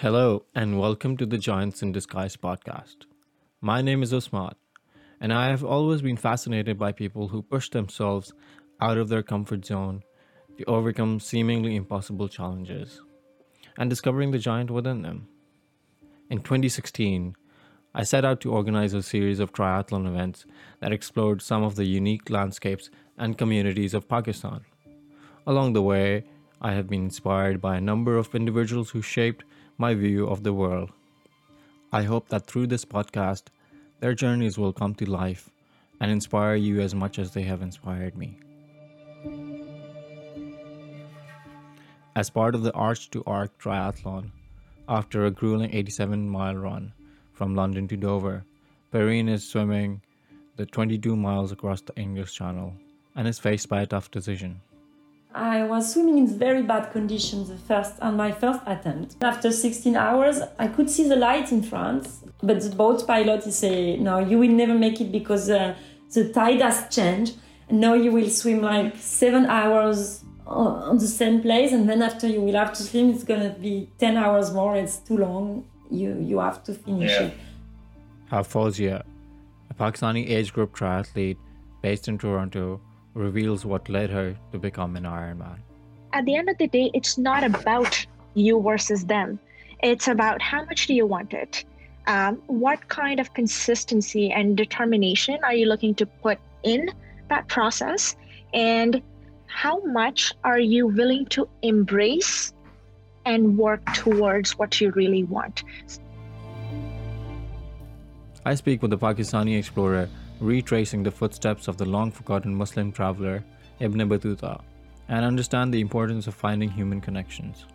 Hello, and welcome to the Giants in Disguise podcast. My name is Usman, and I have always been fascinated by people who push themselves out of their comfort zone to overcome seemingly impossible challenges and discovering the giant within them. In 2016, I set out to organize a series of triathlon events that explored some of the unique landscapes and communities of Pakistan. Along the way, I have been inspired by a number of individuals who shaped my view of the world. I hope that through this podcast, their journeys will come to life and inspire you as much as they have inspired me. As part of the Arch to Arc triathlon, after a grueling 87 mile run from London to Dover, Perrine is swimming the 22 miles across the English Channel and is faced by a tough decision. I was swimming in very bad conditions the first on my first attempt. After 16 hours, I could see the light in front, but the boat pilot he said, "No, you will never make it because uh, the tide has changed. And now you will swim like seven hours on the same place, and then after you will have to swim. It's gonna be 10 hours more. It's too long. You you have to finish yeah. it." Fawzia, a Pakistani age group triathlete based in Toronto, reveals what led her to become an Ironman. At the end of the day, it's not about you versus them. It's about how much do you want it? Um, what kind of consistency and determination are you looking to put in that process? And how much are you willing to embrace and work towards what you really want? I speak with the Pakistani explorer retracing the footsteps of the long forgotten Muslim traveler Ibn Battuta and understand the importance of finding human connections.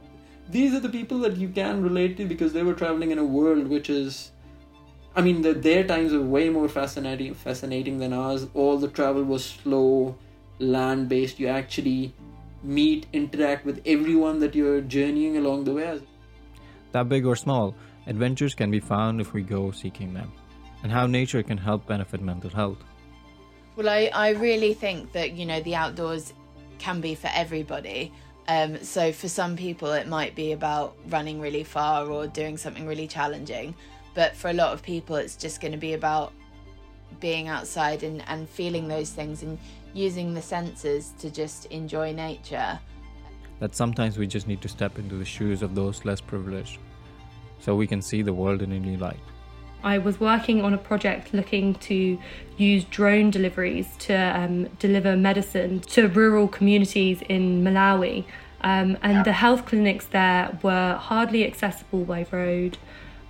These are the people that you can relate to because they were traveling in a world which is I mean the, their times were way more fascinating fascinating than ours. All the travel was slow, land based. You actually meet, interact with everyone that you're journeying along the way. That big or small, adventures can be found if we go seeking them and how nature can help benefit mental health. Well, I, I really think that, you know, the outdoors can be for everybody. Um, so for some people, it might be about running really far or doing something really challenging. But for a lot of people, it's just going to be about being outside and, and feeling those things and using the senses to just enjoy nature. That sometimes we just need to step into the shoes of those less privileged so we can see the world in a new light. I was working on a project looking to use drone deliveries to um, deliver medicine to rural communities in Malawi. Um, and the health clinics there were hardly accessible by road.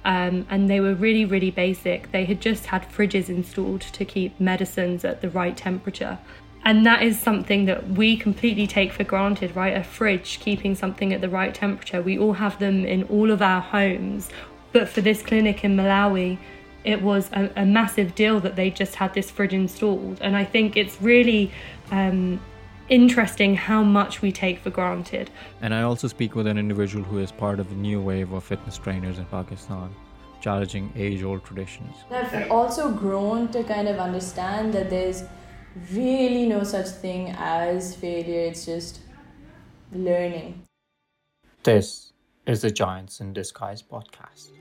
Um, and they were really, really basic. They had just had fridges installed to keep medicines at the right temperature. And that is something that we completely take for granted, right? A fridge keeping something at the right temperature. We all have them in all of our homes but for this clinic in Malawi, it was a, a massive deal that they just had this fridge installed. And I think it's really um, interesting how much we take for granted. And I also speak with an individual who is part of the new wave of fitness trainers in Pakistan, challenging age old traditions. I've also grown to kind of understand that there's really no such thing as failure, it's just learning. This is the Giants in Disguise podcast.